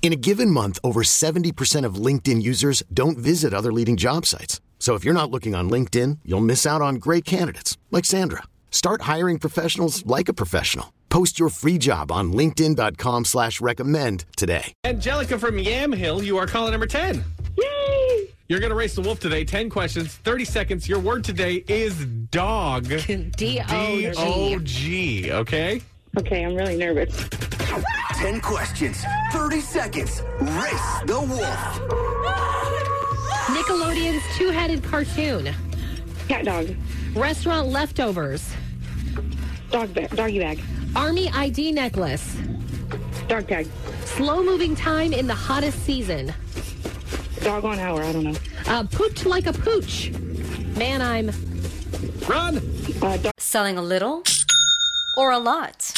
In a given month, over 70% of LinkedIn users don't visit other leading job sites. So if you're not looking on LinkedIn, you'll miss out on great candidates like Sandra. Start hiring professionals like a professional. Post your free job on linkedin.com slash recommend today. Angelica from Yamhill, you are caller number 10. Yay! You're going to race the wolf today. 10 questions, 30 seconds. Your word today is dog. D O G. D-O-G, okay? Okay, I'm really nervous. 10 questions, 30 seconds. Race the wolf. Nickelodeon's two headed cartoon. Cat dog. Restaurant leftovers. Dog bag. Doggy bag. Army ID necklace. Dog tag. Slow moving time in the hottest season. Dog on hour. I don't know. Uh, pooch like a pooch. Man, I'm. Run! Uh, dog. Selling a little or a lot?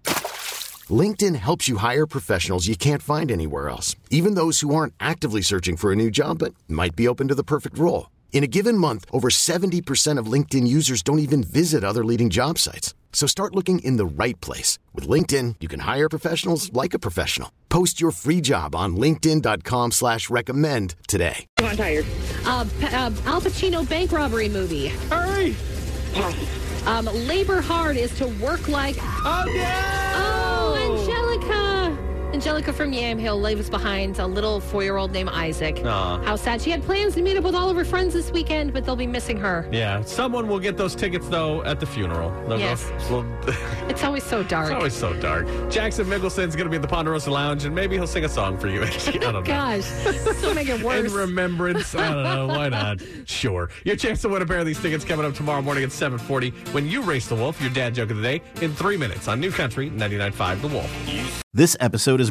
LinkedIn helps you hire professionals you can't find anywhere else, even those who aren't actively searching for a new job but might be open to the perfect role. In a given month, over 70% of LinkedIn users don't even visit other leading job sites. So start looking in the right place. With LinkedIn, you can hire professionals like a professional. Post your free job on linkedin.com slash recommend today. I'm tired. Uh, P- uh, Al Pacino bank robbery movie. Hurry! Um, labor hard is to work like. Oh, no! Angelica! Angelica from Yamhill leaves behind a little four year old named Isaac. Aw. How sad. She had plans to meet up with all of her friends this weekend, but they'll be missing her. Yeah, someone will get those tickets, though, at the funeral. They'll go- Yes. well, It's always so dark. it's always so dark. Jackson Michelson's going to be at the Ponderosa Lounge, and maybe he'll sing a song for you. I don't know. Gosh, so make it worse. In remembrance. I don't know. Why not? Sure. Your chance to win a pair of these tickets coming up tomorrow morning at 740 when you race the wolf, your dad joke of the day, in three minutes on New Country 99.5 The Wolf. This episode is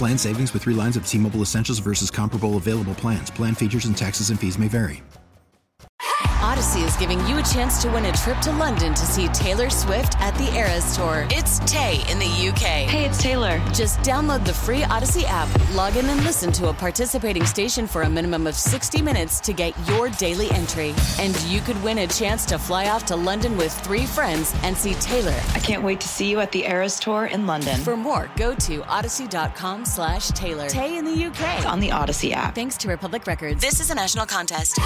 Plan savings with 3 lines of T-Mobile Essentials versus comparable available plans. Plan features and taxes and fees may vary. Audacy is giving you a chance to win a trip to London to see Taylor Swift at the Eras Tour. It's Tay in the UK. Hey, it's Taylor. Just download the free Audacy app, log in and listen to a participating station for a minimum of 60 minutes to get your daily entry. And you could win a chance to fly off to London with three friends and see Taylor. I can't wait to see you at the Eras Tour in London. For more, go to audacy.com slash Taylor. Tay in the UK. It's on the Audacy app. Thanks to Republic Records. This is a national contest.